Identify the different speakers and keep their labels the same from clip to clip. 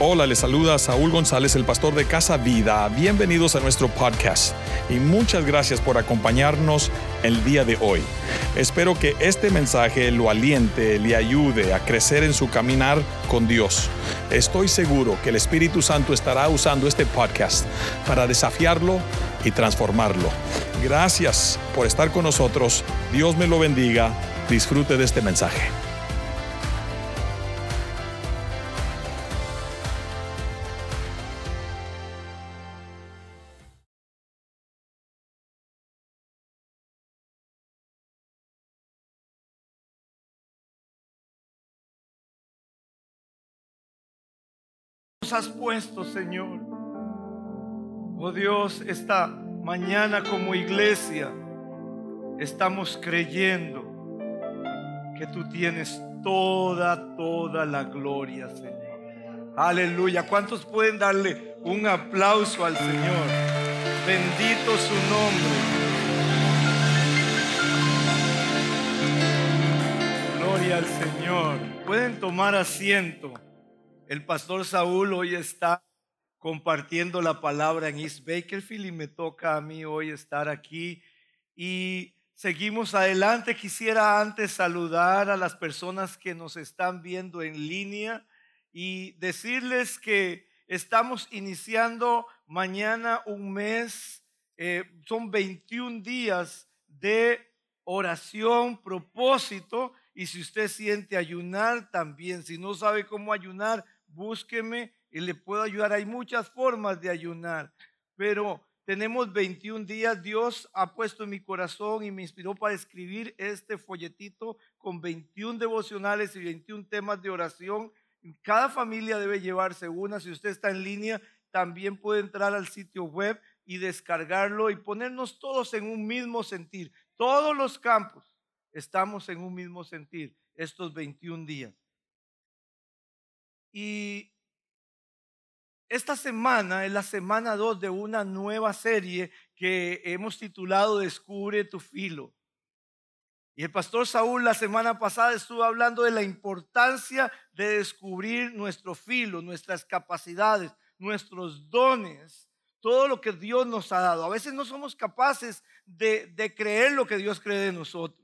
Speaker 1: Hola, les saluda Saúl González, el pastor de Casa Vida. Bienvenidos a nuestro podcast y muchas gracias por acompañarnos el día de hoy. Espero que este mensaje lo aliente, le ayude a crecer en su caminar con Dios. Estoy seguro que el Espíritu Santo estará usando este podcast para desafiarlo y transformarlo. Gracias por estar con nosotros. Dios me lo bendiga. Disfrute de este mensaje.
Speaker 2: Has puesto, Señor. Oh Dios, esta mañana como iglesia estamos creyendo que tú tienes toda, toda la gloria, Señor. Aleluya. ¿Cuántos pueden darle un aplauso al Señor? Bendito su nombre. Gloria al Señor. Pueden tomar asiento. El pastor Saúl hoy está compartiendo la palabra en East Bakerfield y me toca a mí hoy estar aquí. Y seguimos adelante. Quisiera antes saludar a las personas que nos están viendo en línea y decirles que estamos iniciando mañana un mes, eh, son 21 días de oración, propósito. Y si usted siente ayunar también, si no sabe cómo ayunar, búsqueme y le puedo ayudar. Hay muchas formas de ayunar, pero tenemos 21 días. Dios ha puesto en mi corazón y me inspiró para escribir este folletito con 21 devocionales y 21 temas de oración. Cada familia debe llevarse una. Si usted está en línea, también puede entrar al sitio web y descargarlo y ponernos todos en un mismo sentir. Todos los campos estamos en un mismo sentir estos 21 días. Y esta semana es la semana 2 de una nueva serie que hemos titulado Descubre tu filo. Y el pastor Saúl la semana pasada estuvo hablando de la importancia de descubrir nuestro filo, nuestras capacidades, nuestros dones, todo lo que Dios nos ha dado. A veces no somos capaces de, de creer lo que Dios cree de nosotros.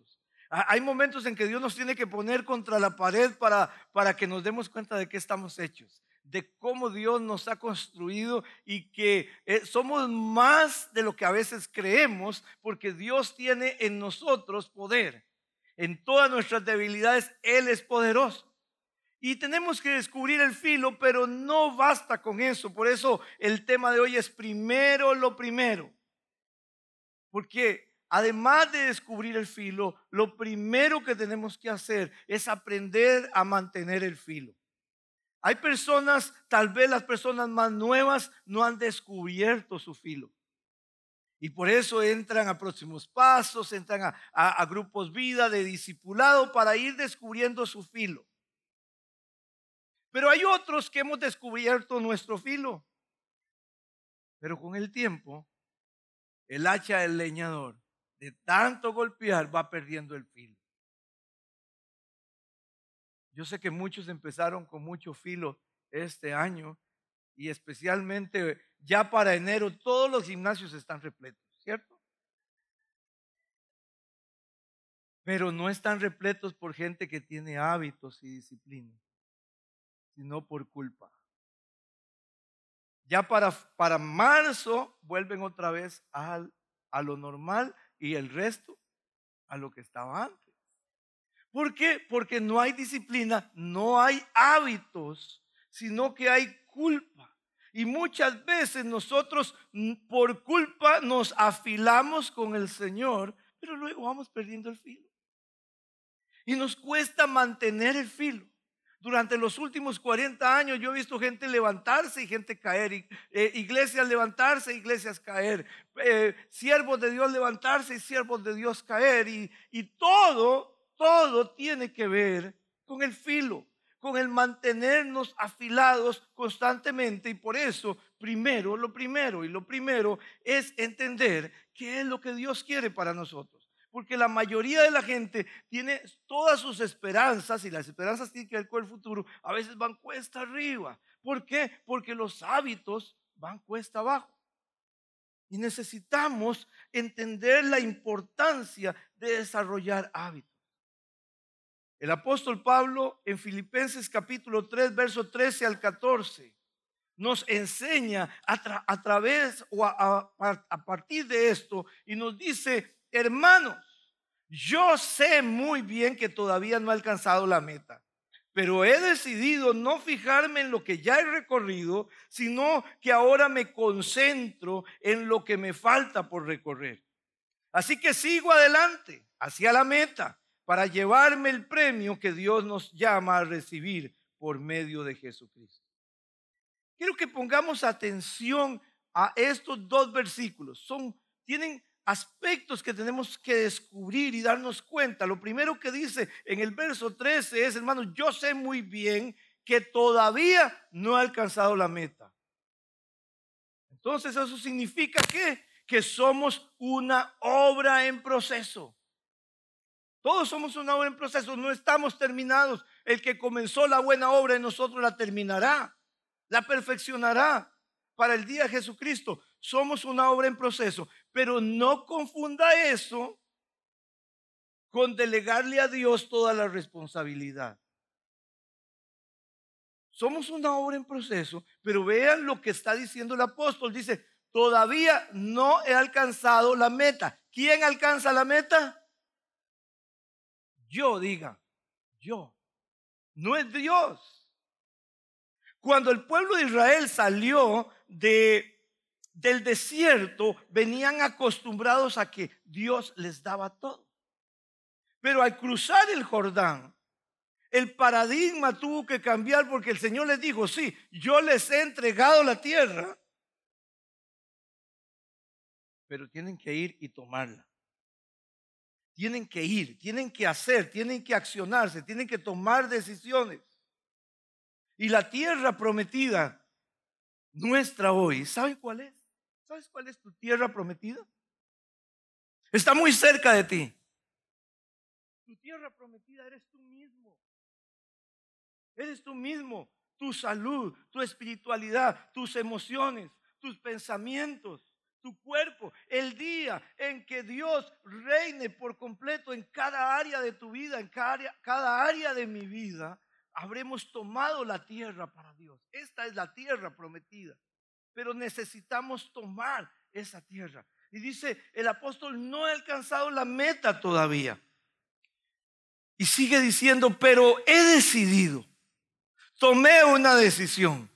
Speaker 2: Hay momentos en que Dios nos tiene que poner contra la pared para, para que nos demos cuenta de qué estamos hechos, de cómo Dios nos ha construido y que eh, somos más de lo que a veces creemos porque Dios tiene en nosotros poder. En todas nuestras debilidades Él es poderoso. Y tenemos que descubrir el filo, pero no basta con eso. Por eso el tema de hoy es primero lo primero. Porque además de descubrir el filo, lo primero que tenemos que hacer es aprender a mantener el filo. Hay personas, tal vez las personas más nuevas no han descubierto su filo. Y por eso entran a próximos pasos, entran a, grupos vida de discipulado para ir descubriendo su filo. Pero hay otros que hemos descubierto nuestro filo. Pero con el tiempo, el hacha del leñador de tanto golpear va perdiendo el filo. Yo sé que muchos empezaron con mucho filo este año y especialmente ya para enero todos los gimnasios están repletos, ¿cierto? Pero no están repletos por gente que tiene hábitos y disciplina, sino por culpa. Ya para, para marzo vuelven otra vez al, a lo normal y el resto a lo que estaba antes. ¿Por qué? Porque no hay disciplina, no hay hábitos, sino que hay culpa. Y muchas veces nosotros por culpa nos afilamos con el Señor, pero luego vamos perdiendo el filo. Y nos cuesta mantener el filo. Durante los últimos 40 años yo he visto gente levantarse y gente caer, eh, iglesias levantarse, iglesias caer, eh, siervos de Dios levantarse y siervos de Dios caer. Y, y todo, todo tiene que ver con el filo, con el mantenernos afilados constantemente. Y por eso, primero, lo primero, y lo primero es entender qué es lo que Dios quiere para nosotros. Porque la mayoría de la gente tiene todas sus esperanzas, y las esperanzas tienen que ver con el futuro, a veces van cuesta arriba. ¿Por qué? Porque los hábitos van cuesta abajo. Y necesitamos entender la importancia de desarrollar hábitos. El apóstol Pablo en Filipenses capítulo 3, verso 13 al 14, nos enseña a, través o a, a partir de esto y nos dice, hermanos, yo sé muy bien que todavía no he alcanzado la meta pero he decidido no fijarme en lo que ya he recorrido, sino que ahora me concentro en lo que me falta por recorrer. Así que sigo adelante, hacia la meta, para llevarme el premio que Dios nos llama a recibir por medio de Jesucristo. Quiero que pongamos atención a estos dos versículos. Son, tienen aspectos que tenemos que descubrir y darnos cuenta. Lo primero que dice en el verso 13 es, hermanos, yo sé muy bien que todavía no he alcanzado la meta. Entonces eso significa que, que somos una obra en proceso. Todos somos una obra en proceso, no estamos terminados. El que comenzó la buena obra en nosotros la terminará, la perfeccionará para el día de Jesucristo. Somos una obra en proceso. Pero no confunda eso con delegarle a Dios toda la responsabilidad. Somos una obra en proceso, pero vean lo que está diciendo el apóstol. Dice, todavía no he alcanzado la meta. ¿Quién alcanza la meta? Yo, diga, yo. No es Dios. Cuando el pueblo de Israel salió de del desierto venían acostumbrados a que Dios les daba todo. Pero al cruzar el Jordán, el paradigma tuvo que cambiar porque el Señor les dijo, sí, yo les he entregado la tierra, pero tienen que ir y tomarla. Tienen que ir, tienen que hacer, tienen que accionarse, tienen que tomar decisiones. Y la tierra prometida, nuestra hoy, ¿saben cuál es? ¿Sabes cuál es tu tierra prometida? Está muy cerca de ti. Tu tierra prometida eres tú mismo. Eres tú mismo. Tu salud, tu espiritualidad, tus emociones, tus pensamientos, tu cuerpo. El día en que Dios reine por completo en cada área de tu vida, en cada área, cada área de mi vida, habremos tomado la tierra para Dios. Esta es la tierra prometida pero necesitamos tomar esa tierra. Y dice el apóstol, no he alcanzado la meta todavía. Y sigue diciendo, pero he decidido, tomé una decisión.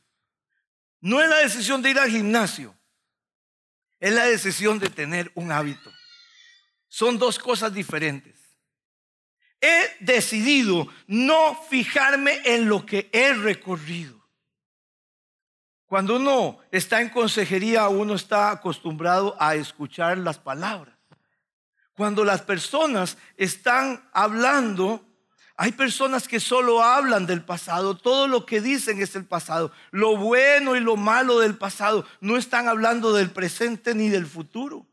Speaker 2: No es la decisión de ir al gimnasio, es la decisión de tener un hábito. Son dos cosas diferentes. He decidido no fijarme en lo que he recorrido. Cuando uno está en consejería, uno está acostumbrado a escuchar las palabras. Cuando las personas están hablando, hay personas que solo hablan del pasado, todo lo que dicen es el pasado, lo bueno y lo malo del pasado, no están hablando del presente ni del futuro,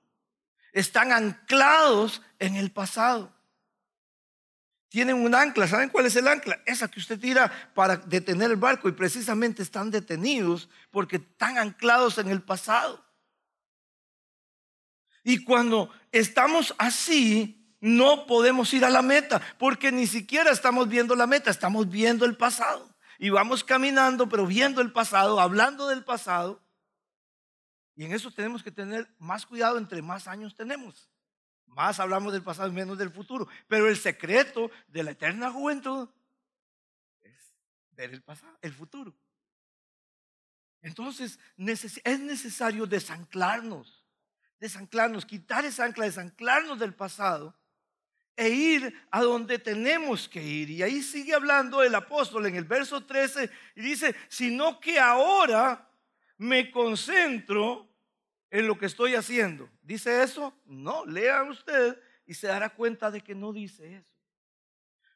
Speaker 2: están anclados en el pasado tienen un ancla. ¿Saben cuál es el ancla? Esa que usted tira para detener el barco y precisamente están detenidos porque están anclados en el pasado. Y cuando estamos así, no podemos ir a la meta porque ni siquiera estamos viendo la meta, estamos viendo el pasado. Y vamos caminando, pero viendo el pasado, hablando del pasado. Y en eso tenemos que tener más cuidado entre más años tenemos. Más hablamos del pasado y menos del futuro. Pero el secreto de la eterna juventud es ver el pasado, el futuro. Entonces es necesario desanclarnos, desanclarnos, quitar esa ancla, desanclarnos del pasado e ir a donde tenemos que ir. Y ahí sigue hablando el apóstol en el verso 13 y dice, sino que ahora me concentro en lo que estoy haciendo. ¿Dice eso? No, lea usted y se dará cuenta de que no dice eso.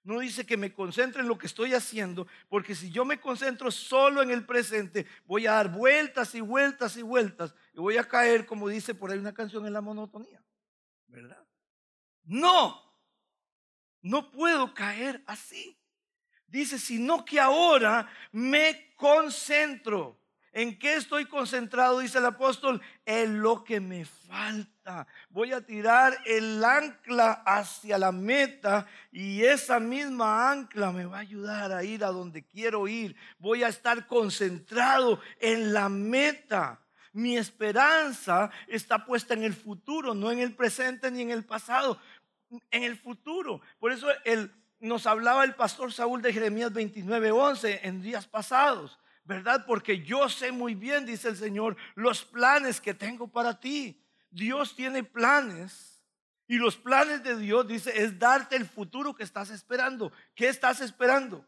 Speaker 2: No dice que me concentre en lo que estoy haciendo, porque si yo me concentro solo en el presente, voy a dar vueltas y vueltas y vueltas y voy a caer, como dice por ahí una canción, en la monotonía. ¿Verdad? No, no puedo caer así. Dice, sino que ahora me concentro. ¿En qué estoy concentrado? Dice el apóstol, en lo que me falta. Voy a tirar el ancla hacia la meta y esa misma ancla me va a ayudar a ir a donde quiero ir. Voy a estar concentrado en la meta. Mi esperanza está puesta en el futuro, no en el presente ni en el pasado, en el futuro. Por eso el nos hablaba el pastor Saúl de Jeremías 29, 11 en días pasados, ¿verdad? Porque yo sé muy bien, dice el Señor, los planes que tengo para ti. Dios tiene planes y los planes de Dios, dice, es darte el futuro que estás esperando. ¿Qué estás esperando?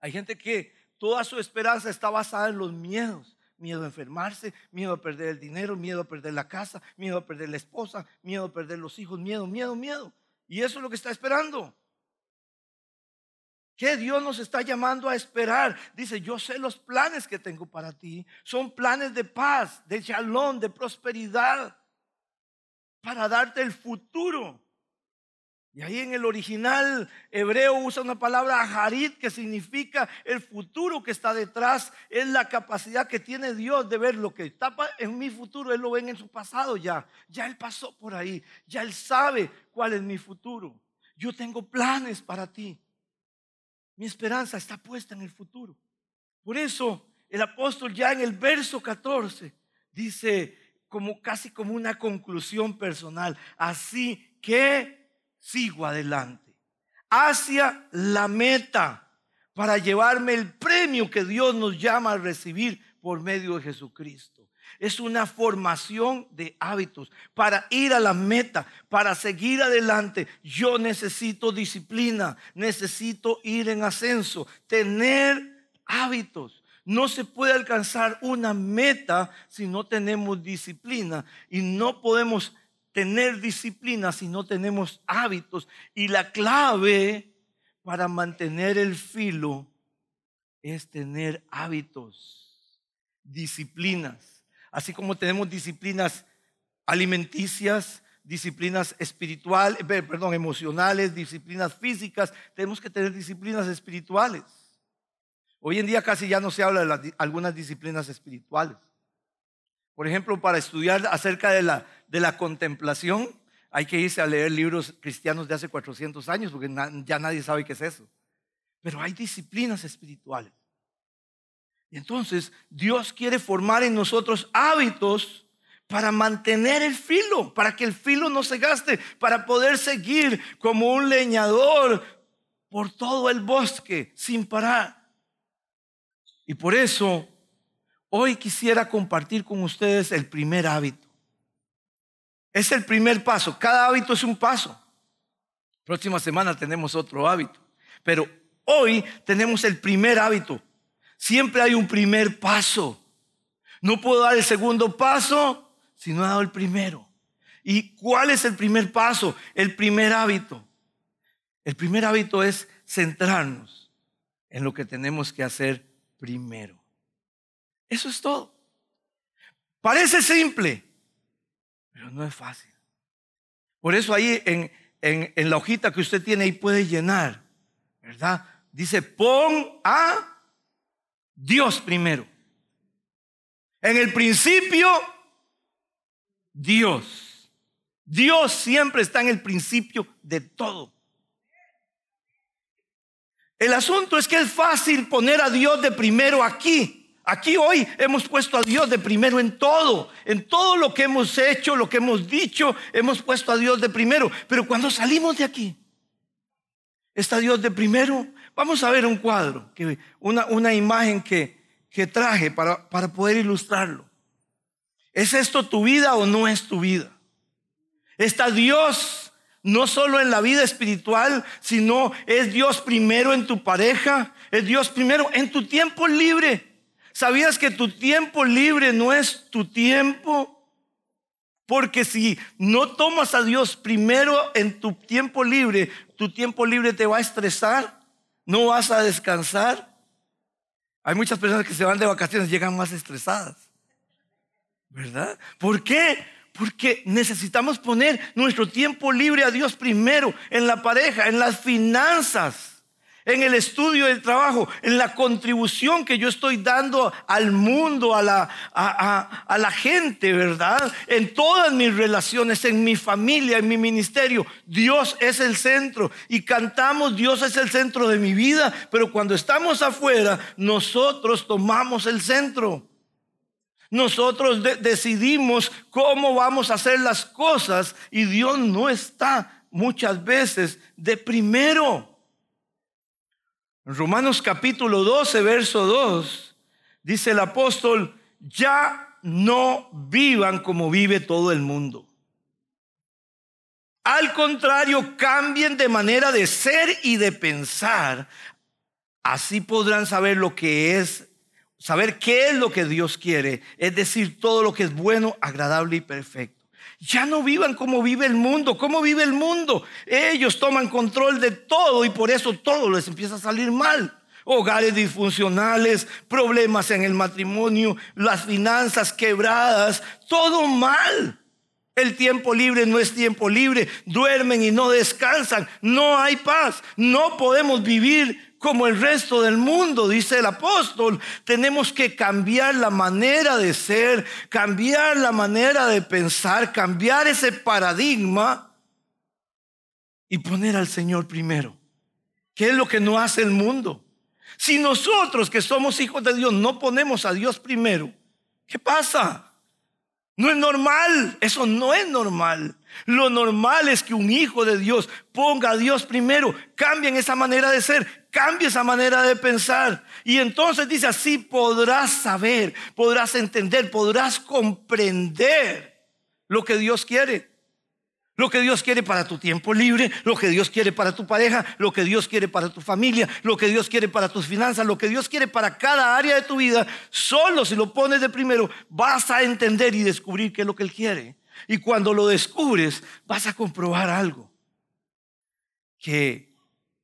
Speaker 2: Hay gente que toda su esperanza está basada en los miedos. Miedo a enfermarse, miedo a perder el dinero, miedo a perder la casa, miedo a perder la esposa, miedo a perder los hijos, miedo, miedo, miedo. Y eso es lo que está esperando. ¿Qué Dios nos está llamando a esperar? Dice, yo sé los planes que tengo para ti. Son planes de paz, de shalom, de prosperidad, para darte el futuro. Y ahí en el original hebreo usa una palabra harit que significa el futuro que está detrás. Es la capacidad que tiene Dios de ver lo que está en mi futuro. Él lo ve en su pasado ya. Ya Él pasó por ahí. Ya Él sabe cuál es mi futuro. Yo tengo planes para ti. Mi esperanza está puesta en el futuro. Por eso el apóstol ya en el verso 14 dice como casi como una conclusión personal, así que sigo adelante hacia la meta para llevarme el premio que Dios nos llama a recibir por medio de Jesucristo. Es una formación de hábitos. Para ir a la meta, para seguir adelante, yo necesito disciplina, necesito ir en ascenso, tener hábitos. No se puede alcanzar una meta si no tenemos disciplina y no podemos tener disciplina si no tenemos hábitos. Y la clave para mantener el filo es tener hábitos, disciplinas. Así como tenemos disciplinas alimenticias, disciplinas espirituales, perdón, emocionales, disciplinas físicas, tenemos que tener disciplinas espirituales. Hoy en día casi ya no se habla de algunas disciplinas espirituales. Por ejemplo, para estudiar acerca de la, de la contemplación, hay que irse a leer libros cristianos de hace 400 años, porque ya nadie sabe qué es eso. Pero hay disciplinas espirituales. Entonces Dios quiere formar en nosotros hábitos para mantener el filo, para que el filo no se gaste, para poder seguir como un leñador por todo el bosque sin parar. Y por eso hoy quisiera compartir con ustedes el primer hábito. Es el primer paso. Cada hábito es un paso. Próxima semana tenemos otro hábito. Pero hoy tenemos el primer hábito Siempre hay un primer paso. No puedo dar el segundo paso si no he dado el primero. ¿Y cuál es el primer paso? El primer hábito. El primer hábito es centrarnos en lo que tenemos que hacer primero. Eso es todo. Parece simple, pero no es fácil. Por eso ahí en, en la hojita que usted tiene ahí puede llenar, ¿verdad? Dice, pon a Dios primero. En el principio, Dios. Dios siempre está en el principio de todo. El asunto es que es fácil poner a Dios de primero aquí. Aquí hoy hemos puesto a Dios de primero en todo, en todo lo que hemos hecho, lo que hemos dicho, hemos puesto a Dios de primero. Pero cuando salimos de aquí, ¿está Dios de primero? Vamos a ver un cuadro, una, una imagen que, que traje para, para poder ilustrarlo. ¿Es esto tu vida o no es tu vida? ¿Está Dios no solo en la vida espiritual, sino es Dios primero en tu pareja? ¿Es Dios primero en tu tiempo libre? ¿Sabías que tu tiempo libre no es tu tiempo? Porque si no tomas a Dios primero en tu tiempo libre, tu tiempo libre te va a estresar, no vas a descansar. Hay muchas personas que se van de vacaciones y llegan más estresadas. ¿Verdad? ¿Por qué? Porque necesitamos poner nuestro tiempo libre a Dios primero, en la pareja, en las finanzas en el estudio del trabajo, en la contribución que yo estoy dando al mundo, a la, a, la gente, ¿verdad? En todas mis relaciones, en mi familia, en mi ministerio. Dios es el centro y cantamos, Dios es el centro de mi vida, pero cuando estamos afuera, nosotros tomamos el centro. Nosotros decidimos cómo vamos a hacer las cosas y Dios no está muchas veces de primero. Romanos capítulo 12, verso 2, dice el apóstol, ya no vivan como vive todo el mundo. Al contrario, cambien de manera de ser y de pensar. Así podrán saber lo que es, saber qué es lo que Dios quiere, es decir, todo lo que es bueno, agradable y perfecto. Ya no vivan como vive el mundo. ¿Cómo vive el mundo? Ellos toman control de todo y por eso todo les empieza a salir mal. Hogares disfuncionales, problemas en el matrimonio, las finanzas quebradas, todo mal. El tiempo libre no es tiempo libre. Duermen y no descansan. No hay paz. No podemos vivir como el resto del mundo, dice el apóstol. Tenemos que cambiar la manera de ser, cambiar la manera de pensar, cambiar ese paradigma y poner al Señor primero. ¿Qué es lo que no hace el mundo? Si nosotros que somos hijos de Dios no ponemos a Dios primero, ¿qué pasa? No es normal, eso no es normal. Lo normal es que un hijo de Dios ponga a Dios primero, cambien esa manera de ser, cambie esa manera de pensar. Y entonces dice, así podrás saber, podrás entender, podrás comprender lo que Dios quiere. Lo que Dios quiere para tu tiempo libre, lo que Dios quiere para tu pareja, lo que Dios quiere para tu familia, lo que Dios quiere para tus finanzas, lo que Dios quiere para cada área de tu vida. Solo si lo pones de primero vas a entender y descubrir qué es lo que Él quiere. Y cuando lo descubres, vas a comprobar algo. Que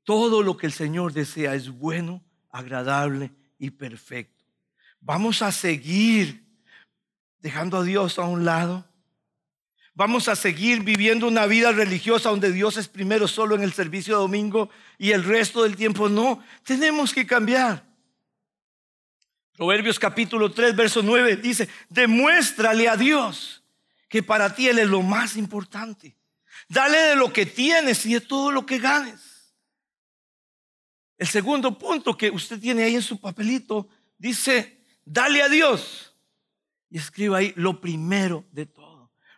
Speaker 2: todo lo que el Señor desea es bueno, agradable y perfecto. Vamos a seguir dejando a Dios a un lado. Vamos a seguir viviendo una vida religiosa donde Dios es primero solo en el servicio de domingo y el resto del tiempo no. Tenemos que cambiar. Proverbios capítulo 3, verso 9 dice, demuéstrale a Dios que para ti Él es lo más importante. Dale de lo que tienes y de todo lo que ganes. El segundo punto que usted tiene ahí en su papelito dice, dale a Dios. Y escriba ahí lo primero de todo.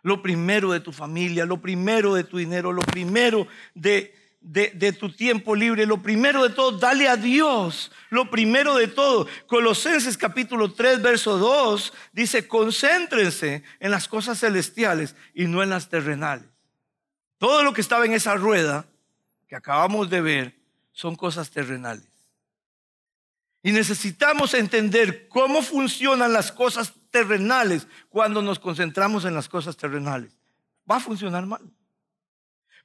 Speaker 2: Lo primero de tu familia, lo primero de tu dinero, lo primero de, de, tu tiempo libre, lo primero de todo, dale a Dios, lo primero de todo. Colosenses capítulo 3, verso 2 dice, concéntrense en las cosas celestiales y no en las terrenales. Todo lo que estaba en esa rueda que acabamos de ver son cosas terrenales. Y necesitamos entender cómo funcionan las cosas terrenales cuando nos concentramos en las cosas terrenales. Va a funcionar mal.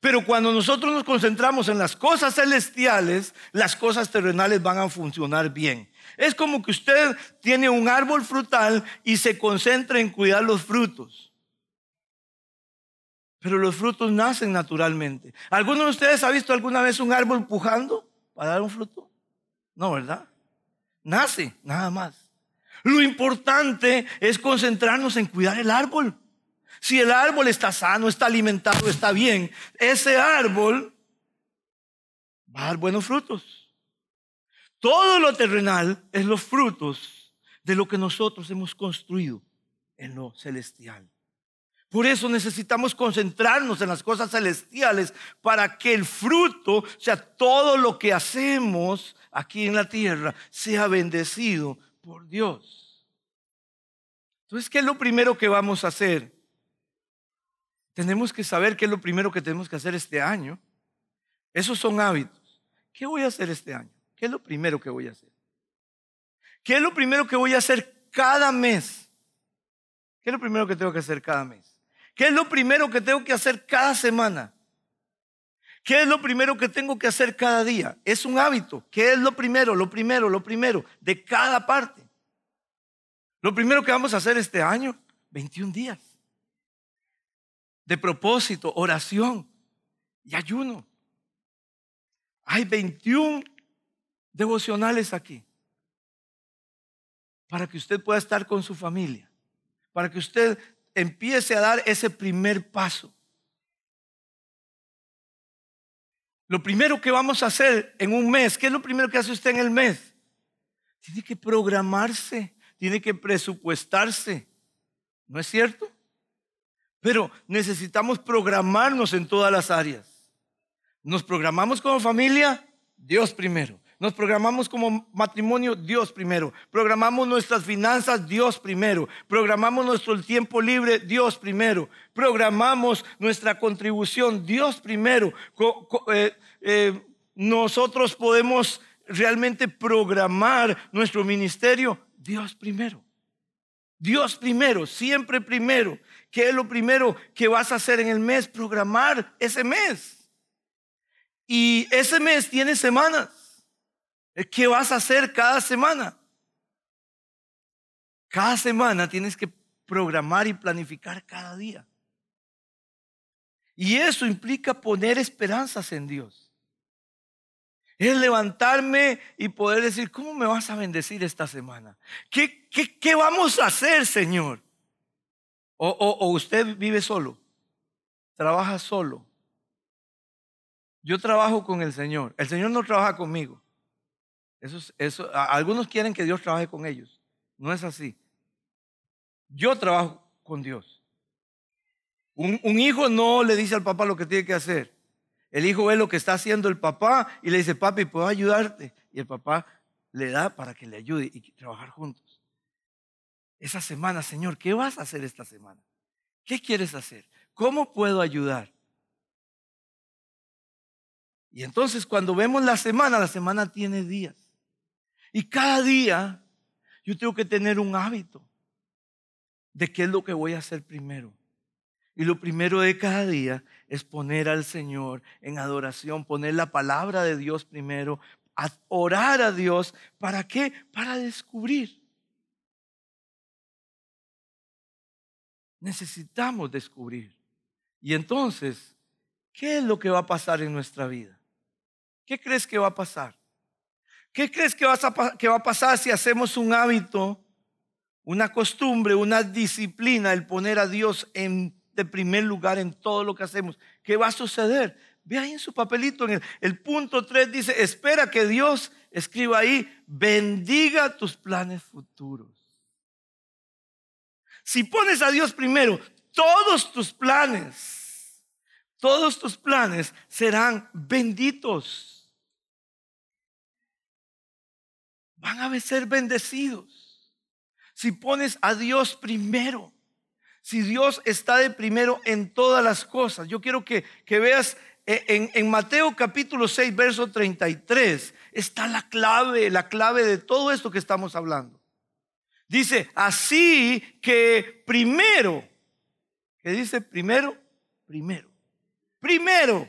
Speaker 2: Pero cuando nosotros nos concentramos en las cosas celestiales, las cosas terrenales van a funcionar bien. Es como que usted tiene un árbol frutal y se concentra en cuidar los frutos. Pero los frutos nacen naturalmente. ¿Alguno de ustedes ha visto alguna vez un árbol pujando para dar un fruto? No, ¿verdad? Nace, nada más. Lo importante es concentrarnos en cuidar el árbol. Si el árbol está sano, está alimentado, está bien, ese árbol va a dar buenos frutos. Todo lo terrenal es los frutos de lo que nosotros hemos construido en lo celestial. Por eso necesitamos concentrarnos en las cosas celestiales para que el fruto, o sea, todo lo que hacemos aquí en la tierra, sea bendecido por Dios. Entonces, ¿qué es lo primero que vamos a hacer? tenemos que saber qué es lo primero que tenemos que hacer este año. Esos son hábitos. ¿Qué voy a hacer este año? ¿Qué es lo primero que voy a hacer? ¿Qué es lo primero que voy a hacer cada mes? ¿Qué es lo primero que tengo que hacer cada mes? ¿Qué es lo primero que tengo que hacer cada semana? ¿Qué es lo primero que tengo que hacer cada día? Es un hábito. ¿Qué es lo primero, lo primero, lo primero de cada parte? Lo primero que vamos a hacer este año, 21 días. de propósito, oración y ayuno. Hay 21 devocionales aquí para que usted pueda estar con su familia, para que usted empiece a dar ese primer paso. Lo primero que vamos a hacer en un mes, ¿qué es lo primero que hace usted en el mes? Tiene que programarse, tiene que presupuestarse. ¿No es cierto? Pero necesitamos programarnos en todas las áreas. Nos programamos como familia, Dios primero. Nos programamos como matrimonio, Dios primero. Programamos nuestras finanzas, Dios primero. Programamos nuestro tiempo libre, Dios primero. Programamos nuestra contribución, Dios primero. Eh, eh, nosotros podemos realmente programar nuestro ministerio, Dios primero. Dios primero, siempre primero. ¿Qué es lo primero que vas a hacer en el mes? Programar ese mes. Y ese mes tiene semanas. ¿Qué vas a hacer cada semana? Cada semana tienes que programar y planificar cada día. Y eso implica poner esperanzas en Dios. Es levantarme y poder decir, ¿cómo me vas a bendecir esta semana? ¿Qué, qué, vamos a hacer, Señor? O, o usted vive solo, trabaja solo. Yo trabajo con el Señor. El Señor no trabaja conmigo. Eso, eso, algunos quieren que Dios trabaje con ellos. No es así. Yo trabajo con Dios. Un, un, hijo no le dice al papá lo que tiene que hacer. El hijo ve lo que está haciendo el papá y le dice, papi, ¿puedo ayudarte? Y el papá le da para que le ayude y trabajar juntos. Esa semana, Señor, ¿qué vas a hacer esta semana? ¿Qué quieres hacer? ¿Cómo puedo ayudar? Y entonces cuando vemos la semana, la semana tiene días. Y cada día yo tengo que tener un hábito de qué es lo que voy a hacer primero. Y lo primero de cada día es poner al Señor en adoración, poner la palabra de Dios primero, orar a Dios. ¿Para qué? Para descubrir. Necesitamos descubrir. Y entonces, ¿qué es lo que va a pasar en nuestra vida? ¿Qué crees que va a pasar? ¿Qué crees que, va a pasar si hacemos un hábito, una costumbre, una disciplina, el poner a Dios en, de primer lugar en todo lo que hacemos? ¿Qué va a suceder? Ve ahí en su papelito, en el, el punto 3 dice, espera que Dios escriba ahí, bendiga tus planes futuros. Si pones a Dios primero, todos tus planes, todos tus planes serán benditos. Van a ser bendecidos. Si pones a Dios primero, si Dios está de primero en todas las cosas. Yo quiero que, que veas eh, en, en, Mateo capítulo 6, verso 33, está la clave, la clave de todo esto que estamos hablando. Dice, así que primero, ¿qué dice primero? Primero. Primero,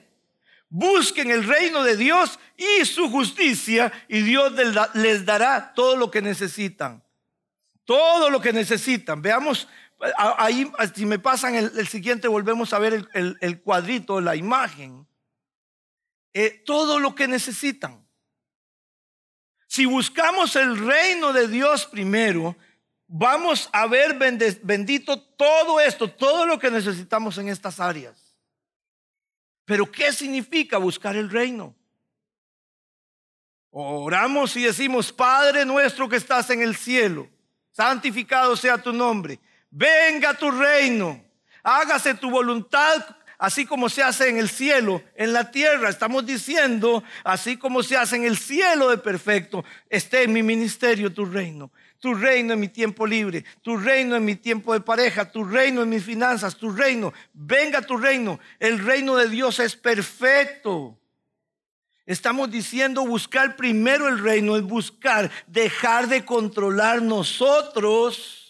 Speaker 2: Busquen el reino de Dios y su justicia y Dios les dará todo lo que necesitan. Todo lo que necesitan. Veamos, ahí si me pasan el, siguiente, volvemos a ver el, cuadrito, la imagen. Eh, todo lo que necesitan. Si buscamos el reino de Dios primero, vamos a ver bendito todo esto, todo lo que necesitamos en estas áreas. Pero ¿qué significa buscar el reino? Oramos y decimos, Padre nuestro que estás en el cielo, santificado sea tu nombre, venga tu reino, hágase tu voluntad así como se hace en el cielo, en la tierra. Estamos diciendo, así como se hace en el cielo de perfecto, esté en mi ministerio tu reino tu reino en mi tiempo libre, tu reino en mi tiempo de pareja, tu reino en mis finanzas, tu reino. Venga tu reino. El reino de Dios es perfecto. Estamos diciendo buscar primero el reino, es buscar, dejar de controlar nosotros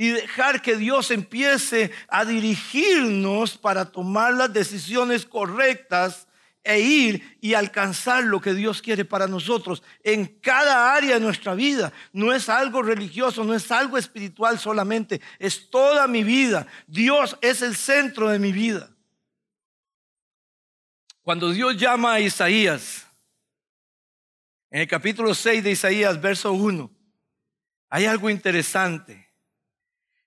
Speaker 2: y dejar que Dios empiece a dirigirnos para tomar las decisiones correctas e ir y alcanzar lo que Dios quiere para nosotros en cada área de nuestra vida. No es algo religioso, no es algo espiritual solamente, es toda mi vida. Dios es el centro de mi vida. Cuando Dios llama a Isaías, en el capítulo 6 de Isaías, verso 1, hay algo interesante.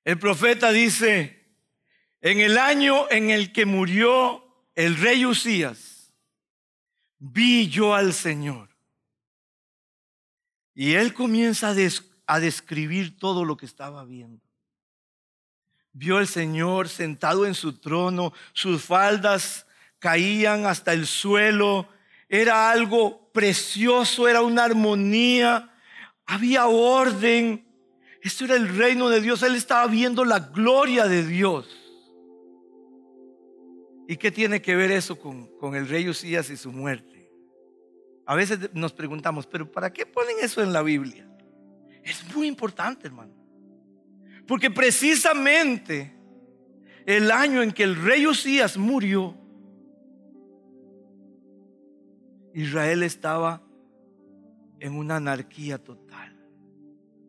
Speaker 2: El profeta dice, en el año en el que murió el rey Usías, vi yo al Señor. Y él comienza a, describir todo lo que estaba viendo. Vio al Señor sentado en su trono, sus faldas caían hasta el suelo, era algo precioso, era una armonía, había orden. Esto era el reino de Dios, él estaba viendo la gloria de Dios. ¿Y qué tiene que ver eso con, con el rey Usías y su muerte? A veces nos preguntamos, pero ¿para qué ponen eso en la Biblia? Es muy importante, hermano. Porque precisamente el año en que el rey Usías murió, Israel estaba en una anarquía total,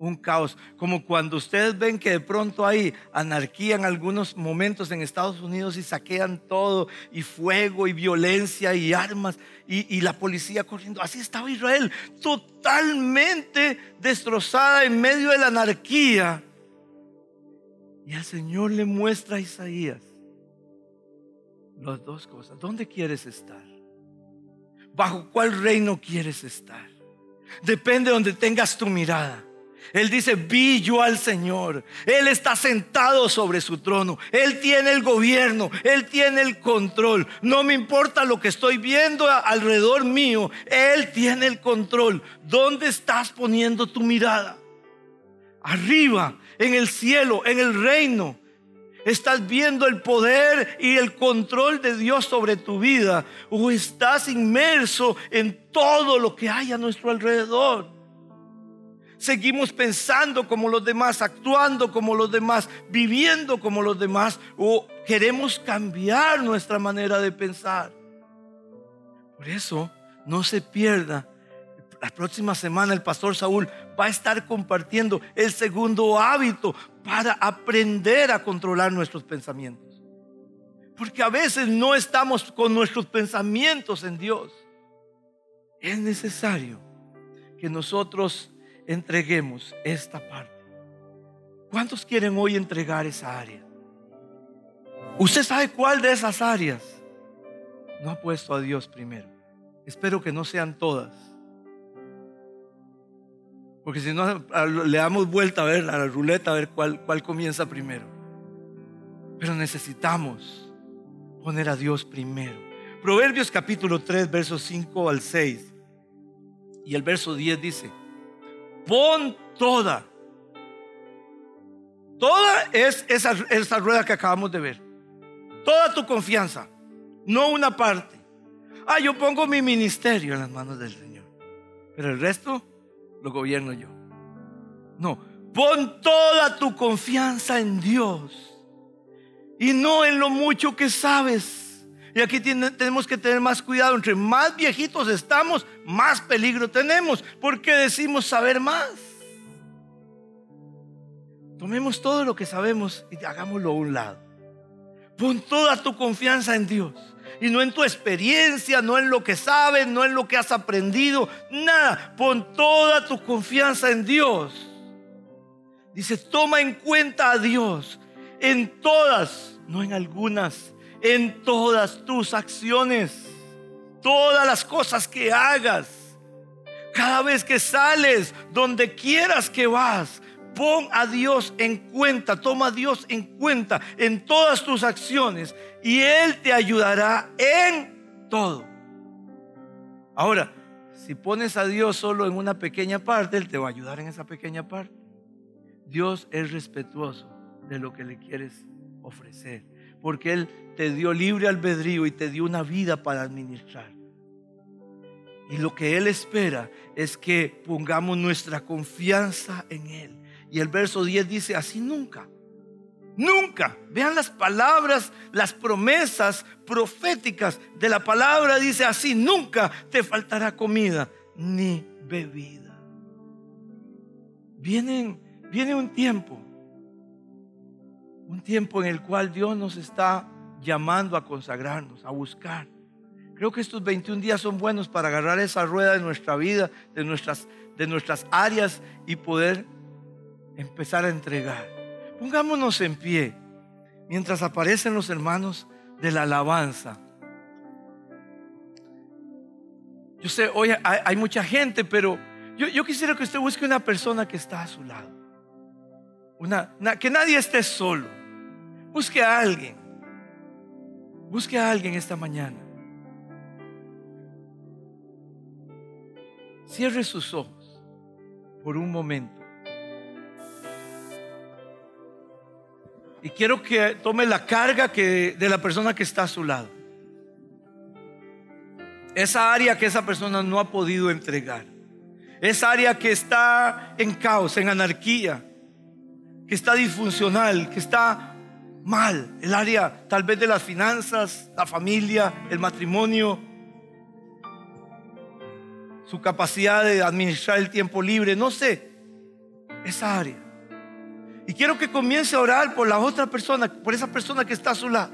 Speaker 2: un caos, como cuando ustedes ven que de pronto hay anarquía en algunos momentos en Estados Unidos y saquean todo, y fuego, y violencia, y armas, y, la policía corriendo. Así estaba Israel, totalmente destrozada en medio de la anarquía. Y el Señor le muestra a Isaías las dos cosas. ¿Dónde quieres estar? ¿Bajo cuál reino quieres estar? Depende de donde tengas tu mirada. Él dice, vi yo al Señor. Él está sentado sobre su trono. Él tiene el gobierno. Él tiene el control. No me importa lo que estoy viendo alrededor mío. Él tiene el control. ¿Dónde estás poniendo tu mirada? Arriba, en el cielo, en el reino. ¿Estás viendo el poder y el control de Dios sobre tu vida? ¿O estás inmerso en todo lo que hay a nuestro alrededor? Seguimos pensando como los demás, actuando como los demás, viviendo como los demás, o queremos cambiar nuestra manera de pensar. Por eso, no se pierda. La próxima semana el pastor Saúl va a estar compartiendo el segundo hábito para aprender a controlar nuestros pensamientos. Porque a veces no estamos con nuestros pensamientos en Dios. Es necesario que nosotros entreguemos esta parte. ¿Cuántos quieren hoy entregar esa área? ¿Usted sabe cuál de esas áreas no ha puesto a Dios primero? Espero que no sean todas. Porque si no, le damos vuelta a ver a la ruleta a ver cuál, cuál comienza primero. Pero necesitamos poner a Dios primero. Proverbios capítulo 3, versos 5 al 6. Y el verso 10 dice, pon toda. Toda es esa, esa rueda que acabamos de ver. Toda tu confianza, no una parte. Ah, yo pongo mi ministerio en las manos del Señor. Pero el resto lo gobierno yo. No, pon toda tu confianza en Dios y no en lo mucho que sabes. Y aquí tenemos que tener más cuidado. Entre más viejitos estamos, más peligro tenemos, porque decimos saber más. Tomemos todo lo que sabemos y hagámoslo a un lado. Pon toda tu confianza en Dios y no en tu experiencia, no en lo que sabes, no en lo que has aprendido, nada. Pon toda tu confianza en Dios. Dice, toma en cuenta a Dios en todas, no en algunas, en todas tus acciones, todas las cosas que hagas. Cada vez que sales, donde quieras que vas, Pon a Dios en cuenta, toma a Dios en cuenta en todas tus acciones y Él te ayudará en todo. Ahora, si pones a Dios solo en una pequeña parte, Él te va a ayudar en esa pequeña parte. Dios es respetuoso de lo que le quieres ofrecer, porque Él te dio libre albedrío y te dio una vida para administrar. Y lo que Él espera es que pongamos nuestra confianza en Él y el verso 10 dice, así nunca Nunca. Vean las palabras, las promesas proféticas de la palabra. Dice así, nunca te faltará comida ni bebida. Viene un tiempo, un tiempo en el cual Dios nos está llamando a consagrarnos, a buscar. Creo que estos 21 días son buenos para agarrar esa rueda de nuestra vida, de nuestras, de nuestras áreas y poder empezar a entregar. Pongámonos en pie mientras aparecen los hermanos de la alabanza. Yo sé, hoy hay, mucha gente, pero yo, quisiera que usted busque una persona que está a su lado. Una, que nadie esté solo. Busque a alguien. Busque a alguien esta mañana. Cierre sus ojos por un momento. Y quiero que tome la carga que, de la persona que está a su lado. Esa área que esa persona no ha podido entregar. Esa área que está en caos, en anarquía, que está disfuncional, que está mal. El área tal vez de las finanzas, la familia, el matrimonio, su capacidad de administrar el tiempo libre, no sé. Esa área. Y quiero que comience a orar por la otra persona, por esa persona que está a su lado.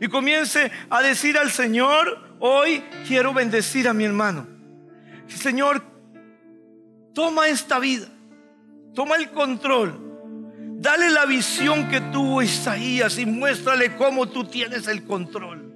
Speaker 2: Y comience a decir al Señor, hoy quiero bendecir a mi hermano. Señor, toma esta vida, toma el control. Dale la visión que tuvo Isaías y muéstrale cómo tú tienes el control.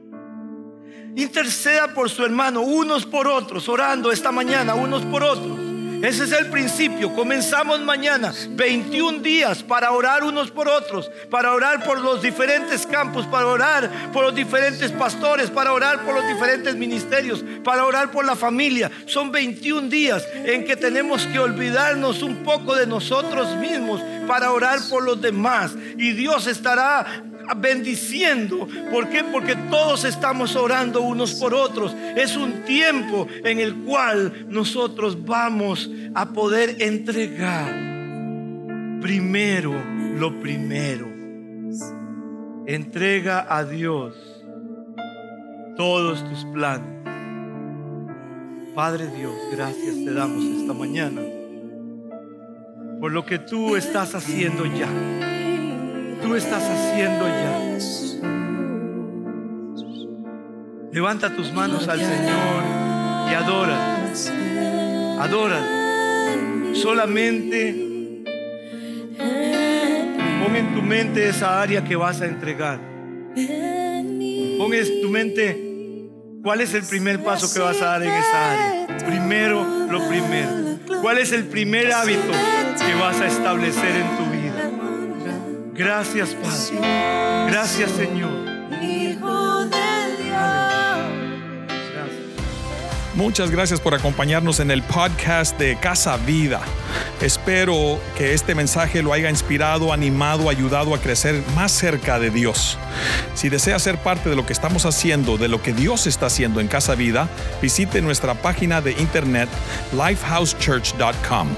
Speaker 2: Interceda por su hermano, unos por otros, orando esta mañana, unos por otros. Ese es el principio. Comenzamos mañana 21 días para orar unos por otros, para orar por los diferentes campos, para orar por los diferentes pastores, para orar por los diferentes ministerios, para orar por la familia. Son 21 días en que tenemos que olvidarnos un poco de nosotros mismos para orar por los demás. Y Dios estará bendiciendo. ¿Por qué? Porque todos estamos orando unos por otros. Es un tiempo en el cual nosotros vamos a poder entregar primero lo primero. Entrega a Dios todos tus planes. Padre Dios, gracias te damos esta mañana por lo que tú estás haciendo ya tú estás haciendo ya. Levanta tus manos al Señor y adora. Adora. Solamente pon en tu mente esa área que vas a entregar. Pon en tu mente cuál es el primer paso que vas a dar en esa área. Primero lo primero. ¿Cuál es el primer hábito que vas a establecer en tu? Gracias, Padre. Gracias, Señor.
Speaker 1: Muchas gracias por acompañarnos en el podcast de Casa Vida. Espero que este mensaje lo haya inspirado, animado, ayudado a crecer más cerca de Dios. Si desea ser parte de lo que estamos haciendo, de lo que Dios está haciendo en Casa Vida, visite nuestra página de internet lifehousechurch.com.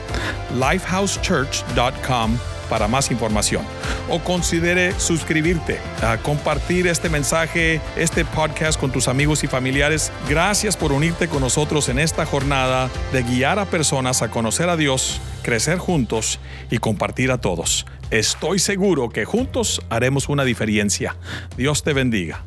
Speaker 1: lifehousechurch.com para más información. O considere suscribirte, a compartir este mensaje, este podcast con tus amigos y familiares. Gracias por unirte con nosotros en esta jornada de guiar a personas a conocer a Dios, crecer juntos y compartir a todos. Estoy seguro que juntos haremos una diferencia. Dios te bendiga.